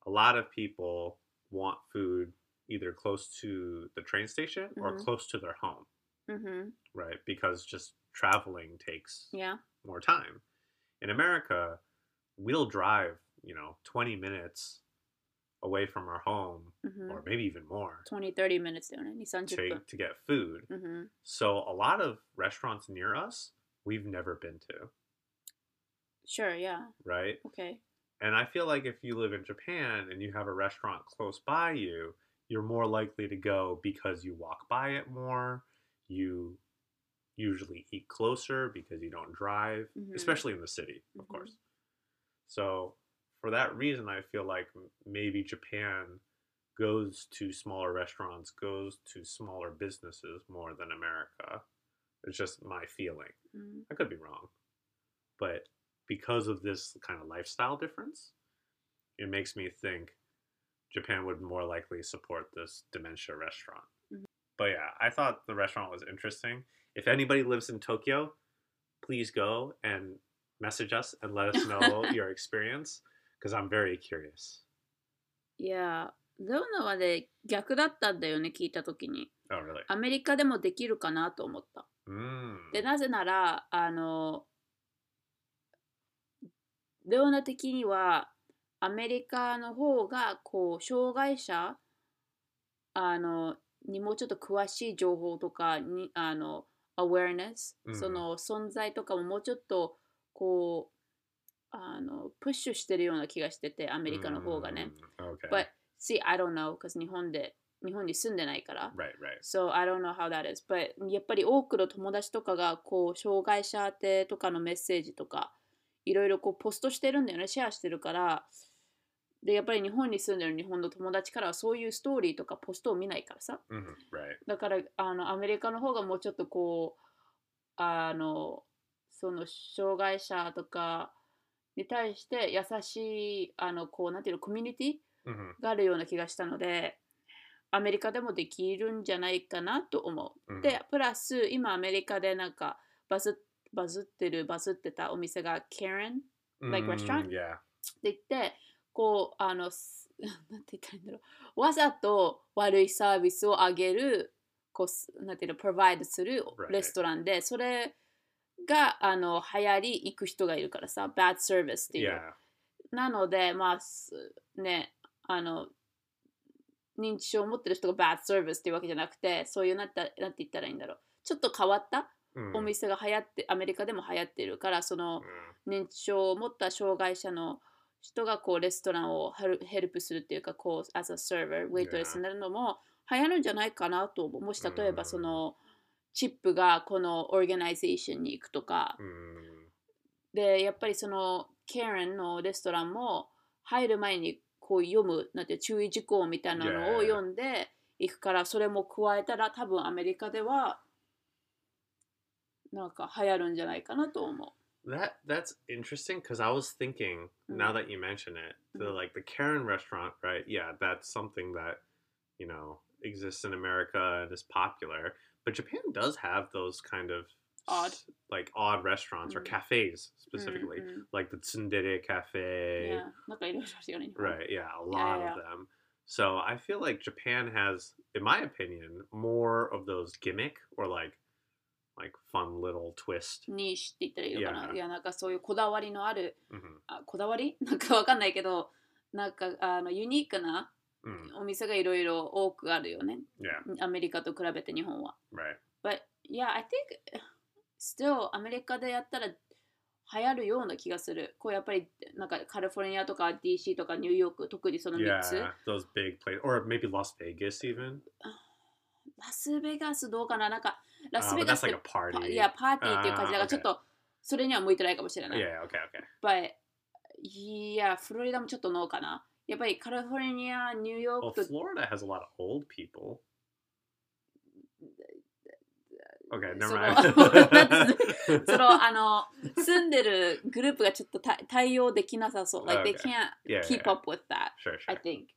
A lot of people want food either close to the train station mm-hmm. or close to their home. Mm-hmm. Right? Because just traveling takes yeah. more time. In America, we'll drive, you know, 20 minutes away from our home mm-hmm. or maybe even more 20 30 minutes to, to get food mm-hmm. so a lot of restaurants near us we've never been to sure yeah right okay and I feel like if you live in Japan and you have a restaurant close by you, you're more likely to go because you walk by it more. You usually eat closer because you don't drive, Mhm. especially in the city, of Mhm. course. So, for that reason, I feel like maybe Japan goes to smaller restaurants, goes to smaller businesses more than America. It's just my feeling. うん、I could be wrong. But because of this kind of lifestyle difference, it makes me think Japan would more likely support this dementia restaurant. Mhm. But yeah, I thought the restaurant was interesting. If anybody lives in Tokyo, please go and message us and let us know [laughs] your experience because I'm very curious. いや、レオナはね、逆だったんだよね、聞いたときに。 Oh, really? アメリカでもできるかなと思った。 Mm. で、なぜなら、あの、 レオナ的には、アメリカの方が、こう、障害者、あの、にもうちょっと詳しい情報とかに、あの、awareness、うんその存在とかももうちょっと、こう、あの、プッシュしてるような気がしてて、アメリカの方がね。Mm, Okay. But, see, I don't know, because 日本で、日本に住んでないから。right, right. So I don't know how that is. But やっぱり多くの友達とかがこう障害者宛てとかのメッセージとかいろいろこうポストしてるんだよね、シェアしてるからでやっぱり日本に住んでる日本の友達からはそういうストーリーとかポストを見ないからさ hmm Right. だからあのアメリカの方がもうちょっとこうあのその障害者とかに対して優しいあのこうなんていうのコミュニティ hmm があるような気がしたのでアメリカでもできるんじゃないかなと思う。Mhm. でプラス今アメリカでなんかバズバズってるバズってたお店が Karen? Like restaurant? Mm, Yeah. って言ってこうあのす [laughs] なんて言ったらいいんだろうわざと悪いサービスを上げるこうすなんていうのプロバイドする.レストランで、それがあの流行り行く人がいるからさ bad service っていう。Yeah. なのでまあすねあの認知症を持ってる人が bad service っていうわけじゃなくてそういうなんてなんて言ったらいいんだろうちょっと変わった？Mm, お店が流行ってアメリカでも流行ってるからその mm, 認知症を持った障害者の人がこうレストランをヘルヘルプするっていうかこう as a server ウェイトレスになるのも流行るんじゃないかなと思う。もし例えばそのチップがこのオーガナイゼーションに行くとか。mm, でやっぱりその Karen のレストランも入る前にこう読むなんて注意事項みたいなのを.読んでいくからそれも加えたら多分アメリカではなんか流行るんじゃないかなと思 That that's interesting because I was thinking Mm. now that you mention it, the Mm. like the Karen restaurant, right? Yeah, that's something that you know exists in America and is popular. But Japan does have those kind of Odd. s- like odd restaurants or Mm. cafes う。 specifically, うんうん like the Tsundere Cafe. いやなんかいろいろあるよね。日本 Right, yeah, a lot yeah. of them. So I feel like Japan has, in my opinion, more of those gimmick or like like fun little twist. にしって言ったらいいのかな？Yeah. いや、なんかそういうこだわりのある、hmm あこだわり？[laughs] なんかわかんないけど、なんかあのユニークな Mm, お店がいろいろ多くあるよね。yeah, アメリカと比べて日本は。right. But yeah, I think still アメリカでやったら流行るような気がする。こうやっぱりなんかカリフォルニアとか DC とかニューヨーク、特にその3つ。Yeah, those big places, or maybe Las Vegas even. ラスベガスどうかな？なんかラ Uh, スベガスってパ party. いや、パーティーっていう感じだから、ちょっとそれには向いてないかもしれない。Yeah, okay, okay. But いや、フロリダもちょっとノーかな。やっぱりカリフォルニア、ニューヨ Well, ークと Florida has a lot of old people. Okay, そ never の mind. [laughs] その [laughs] あの住んでるグループがちょっと対対応できなさそう。Like they can't keep up with that, Sure, I sure. think.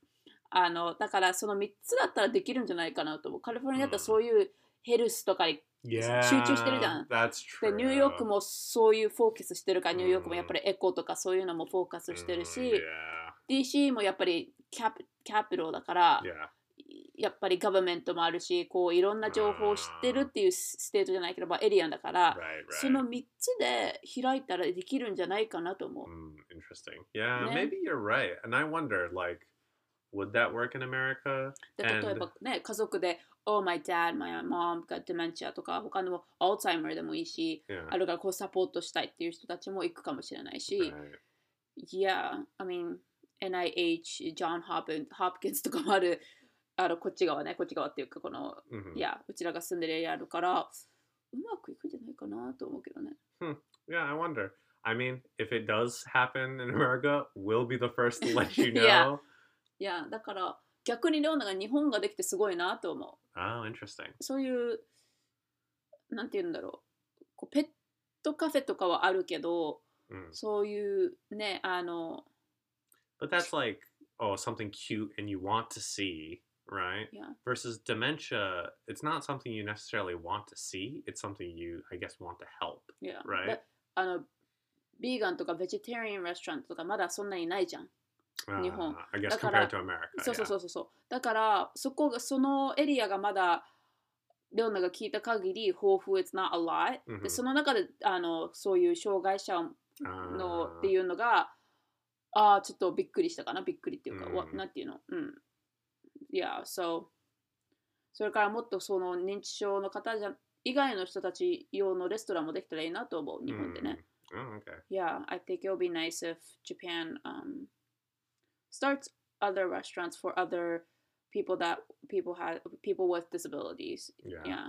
あのだからその3つだったらできるんじゃないかなと思う。カリフォルニアだったらうんそういうヘルスとかに集中してるじゃん。で.ニューヨークもそういうフォーカスしてるから、うんニューヨークもやっぱりエコとかそういうのもフォーカスしてる Mm, し、yeah, DC もやっぱりキャピキャピタルだから.やっぱりガバメントもあるし、こういろんな情報を知ってるっていうステートじゃないけど、まあ、エリアだから、Right, そ.の3つで開いたらできるんじゃないかなと思う。Mm, interesting. Yeah, maybe you're right. And I wonder, like, would that work in America? 例えばね、家族で、Oh, my dad, my mom got dementia とか、他の Alzheimer でもいいし、Yeah. あるからこうサポートしたいっていう人たちも行くかもしれないし. Yeah, I mean, NIH、John Hopkins, とかもある、あのこっち側ね、こっち側っていうか、この、Mhm. いや、うちらが住んでるエリアあるから、うまくいくんじゃないかなと思うけどね。Yeah, I wonder. I mean, if it does happen in America, we'll be the first to let you know. Yeah. いや、だから逆にレオナが日本ができてすごいなと思 う。 Oh, interesting. そういう、なんて言うんだろう。こうペットカフェとかはあるけど、 Mm. そういうね、あの、 But that's like, oh, something cute and you want to see, right? いや、 Versus dementia, it's not something you necessarily want to see. It's something you, I guess, want to help. いや、 Right. であの、ビーガンとかベジタリアンレストランとかまだそんなにないじゃん。 Uh. I guess だから-.そうそう.そうそう。だから、そこが、そのエリアがまだ、レオナが聞いた限り、豊富 it's not a lot、うんうんで、その中で、あの、そういう障害者のっていうのが、ああ、ちょっとびっくりしたかな、びっくりっていうか、うんわなんていうの？うん。いや、そう。それからもっとその認知症の方じゃ以外の人たち用のレストランもできたらいいなと思う、日本でね。Mm. Oh, okay. Yeah, I think it would be nice if Japan um, starts other restaurants for other people that people have people with disabilities. Yeah. Yeah.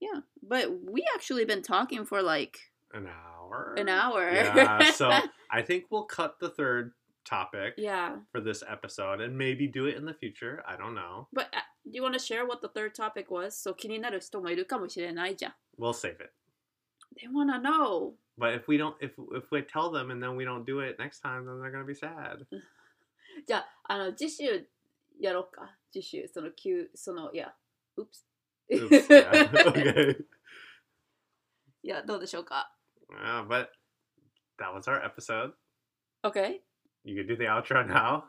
Yeah, but we actually been talking for like An hour. an hour. Yeah. So [laughs] I think we'll cut the third topic Yeah. for this episode and maybe do it in the future. I don't know. But uh, do you want to share what the third topic was? So 気になる人もいるかもしれないじゃん。 We'll save it. They wanna know. But if we don't, if if we tell them and then we don't do it next time, then they're gonna be sad. [laughs] じゃあ、あの、次週やろうか。次週、その9、その、いや、うっ Oops, yeah. [laughs] okay. [laughs] いや、どうでしょうか。 Uh, but that was our episode. Okay? You could do the outro now.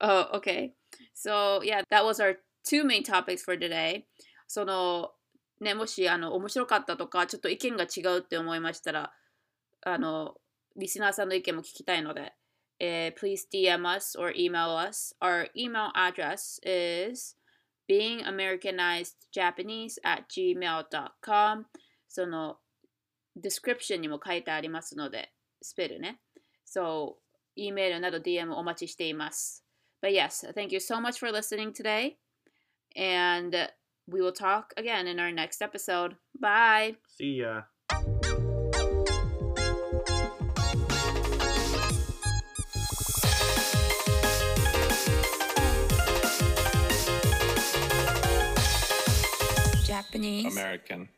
Oh, okay. So, yeah, that was our two main topics for today. その、ね、もし、あの、面白かったとか、ちょっと意見が違うって思いましたら、 あの、リスナーさんの意見も聞きたいので、えー、please DM us or email us. Our email address is beingamericanizedjapanese at gmail.com その email など DM お待ちしています。But yes, thank you so much for listening today. And we will talk again in our next episode. Bye. See ya. Japanese. American.